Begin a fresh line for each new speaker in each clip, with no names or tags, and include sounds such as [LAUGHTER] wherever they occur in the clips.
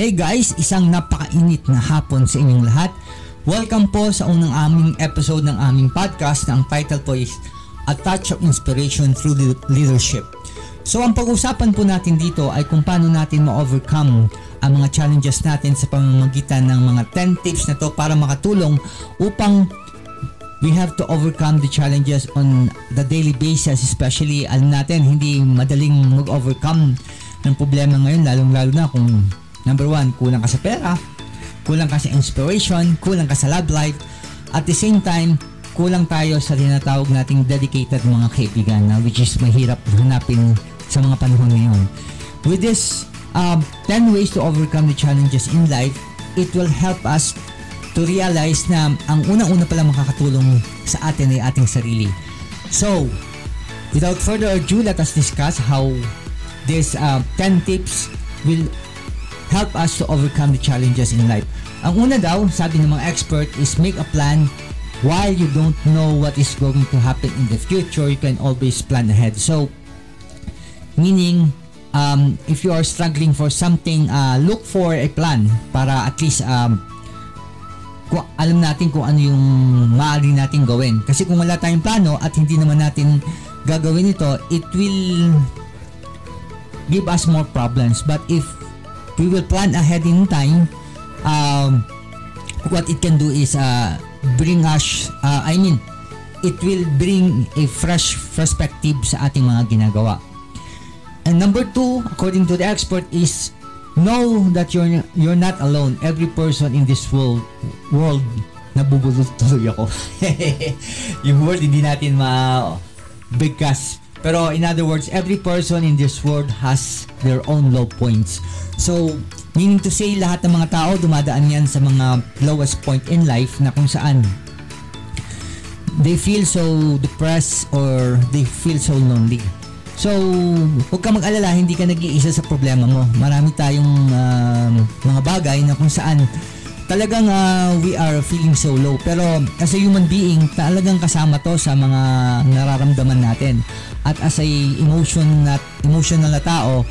Hey guys, isang napakainit na hapon sa inyong lahat. Welcome po sa unang aming episode ng aming podcast na ang title po is A Touch of Inspiration Through Leadership. So ang pag-usapan po natin dito ay kung paano natin ma-overcome ang mga challenges natin sa pamamagitan ng mga 10 tips na to para makatulong upang we have to overcome the challenges on the daily basis especially alam natin hindi madaling mag-overcome ng problema ngayon lalong lalo na kung number one kulang ka sa pera kulang ka sa inspiration kulang ka sa love life at the same time kulang tayo sa tinatawag nating dedicated mga kaibigan na which is mahirap hanapin sa mga panahon ngayon. With this um, 10 ways to overcome the challenges in life, it will help us to realize na ang unang-una pala makakatulong sa atin ay ating sarili. So, without further ado, let us discuss how this uh, 10 tips will help us to overcome the challenges in life. Ang una daw, sabi ng mga expert, is make a plan while you don't know what is going to happen in the future, you can always plan ahead. So, meaning, um, if you are struggling for something, uh, look for a plan para at least um, kung alam natin kung ano yung maaari natin gawin. Kasi kung wala tayong plano at hindi naman natin gagawin ito, it will give us more problems. But if we will plan ahead in time, um, what it can do is uh, bring us, uh, I mean, it will bring a fresh perspective sa ating mga ginagawa. And number two, according to the expert, is know that you're you're not alone. Every person in this world world nabubulot tuloy ako. [LAUGHS] yung world hindi natin ma bigkas. Pero in other words, every person in this world has their own low points. So, meaning to say, lahat ng mga tao dumadaan yan sa mga lowest point in life na kung saan they feel so depressed or they feel so lonely. So, huwag ka mag-alala, hindi ka nag-iisa sa problema mo. Marami tayong uh, mga bagay na kung saan talagang uh, we are feeling so low. Pero as a human being, talagang kasama to sa mga nararamdaman natin. At as a emotion na, emotional na tao,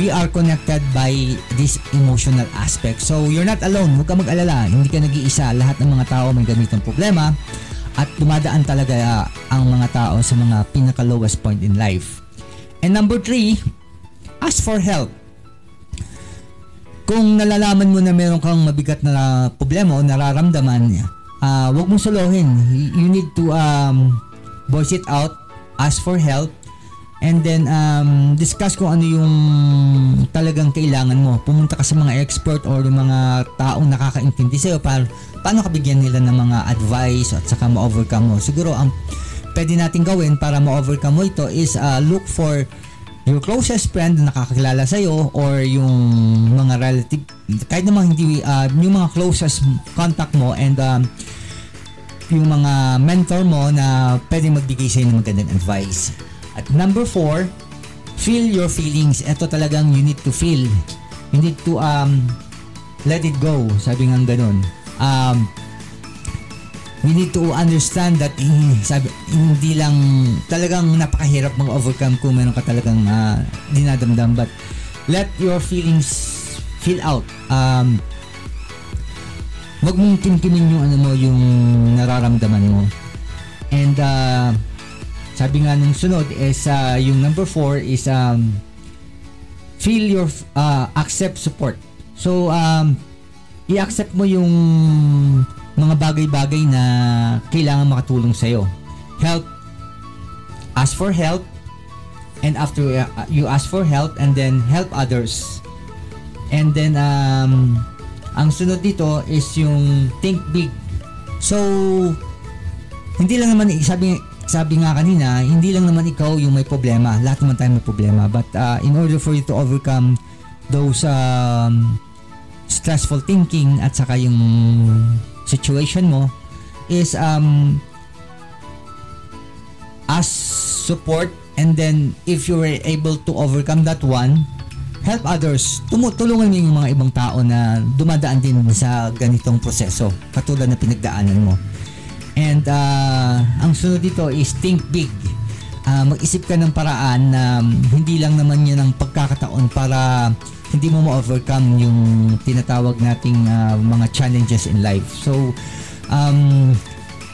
we are connected by this emotional aspect. So, you're not alone. Huwag ka mag-alala. Hindi ka nag-iisa. Lahat ng mga tao may ganitong problema. At dumadaan talaga uh, ang mga tao sa mga pinaka-lowest point in life. And number three, ask for help. Kung nalalaman mo na meron kang mabigat na problema o nararamdaman, uh, huwag mong solohin. You need to um, voice it out, ask for help, and then um, discuss kung ano yung talagang kailangan mo. Pumunta ka sa mga expert or yung mga taong nakakaintindi sa'yo para paano ka bigyan nila ng mga advice at saka ma-overcome mo. Siguro ang pwede natin gawin para ma-overcome mo ito is uh, look for your closest friend na nakakilala sa iyo or yung mga relative kahit naman hindi uh, yung mga closest contact mo and um, yung mga mentor mo na pwede magbigay sa ng magandang advice. At number four, feel your feelings. Ito talagang you need to feel. You need to um, let it go. Sabi nga ganun. Um, we need to understand that eh, sabi, hindi lang talagang napakahirap mag-overcome kung meron ka talagang uh, dinadamdam. But let your feelings feel out. Um, wag mong kimkimin yung ano mo yung nararamdaman mo. And uh, sabi nga nung sunod is uh, yung number four is um, feel your uh, accept support. So um, i-accept mo yung mga bagay-bagay na kailangan makatulong sa iyo. Help. Ask for help. And after uh, you ask for help and then help others. And then um, ang sunod dito is yung think big. So hindi lang naman sabi sabi nga kanina, hindi lang naman ikaw yung may problema. Lahat naman tayo may problema. But uh, in order for you to overcome those um, stressful thinking at saka yung situation mo is um ask support and then if you were able to overcome that one help others. Tumutulungan mo yung mga ibang tao na dumadaan din sa ganitong proseso katulad na pinagdaanan mo. And uh, ang sunod dito is think big. Uh, mag-isip ka ng paraan na um, hindi lang naman yan ang pagkakataon para hindi mo ma-overcome yung tinatawag nating uh, mga challenges in life. So, um,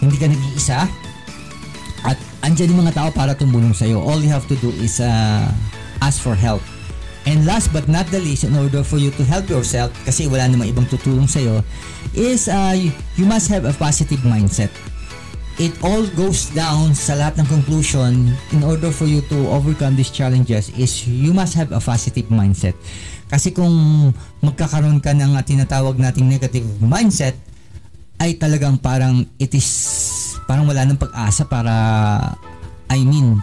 hindi ka nag-iisa at andyan yung mga tao para tumulong sa'yo. All you have to do is uh, ask for help. And last but not the least, in order for you to help yourself, kasi wala namang ibang tutulong sa'yo, is uh, you must have a positive mindset. It all goes down sa lahat ng conclusion in order for you to overcome these challenges is you must have a positive mindset. Kasi kung magkakaroon ka ng uh, tinatawag nating negative mindset, ay talagang parang it is parang wala nang pag-asa para I mean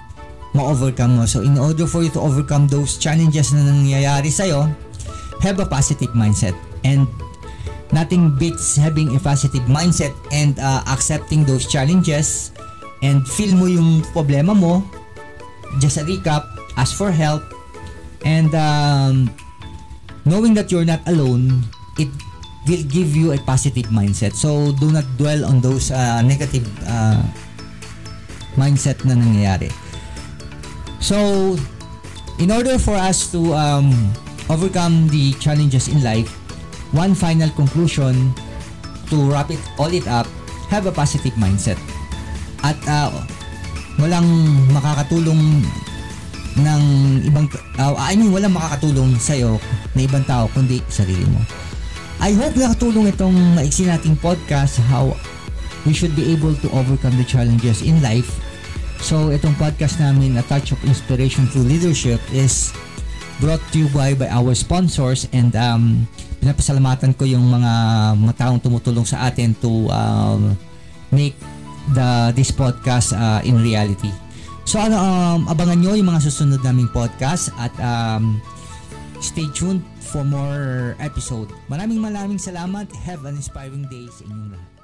ma-overcome mo. So in order for you to overcome those challenges na nangyayari sa'yo, have a positive mindset. And nothing beats having a positive mindset and uh, accepting those challenges and feel mo yung problema mo. Just a recap, ask for help, and um, knowing that you're not alone, it will give you a positive mindset. So do not dwell on those uh, negative uh, mindset na nangyayari. So, in order for us to um, overcome the challenges in life, one final conclusion to wrap it all it up, have a positive mindset. At uh, walang makakatulong ng ibang uh, I mean walang makakatulong sa iyo na ibang tao kundi sarili mo. I hope nakatulong itong maiksi nating podcast how we should be able to overcome the challenges in life So, itong podcast namin, A Touch of Inspiration Through Leadership is brought to you by, by our sponsors and um, pinapasalamatan ko yung mga mataong tumutulong sa atin to um, make the this podcast uh, in reality. So ano um, abangan nyo yung mga susunod naming podcast at um, stay tuned for more episode. Maraming maraming salamat. Have an inspiring day sa inyong lahat.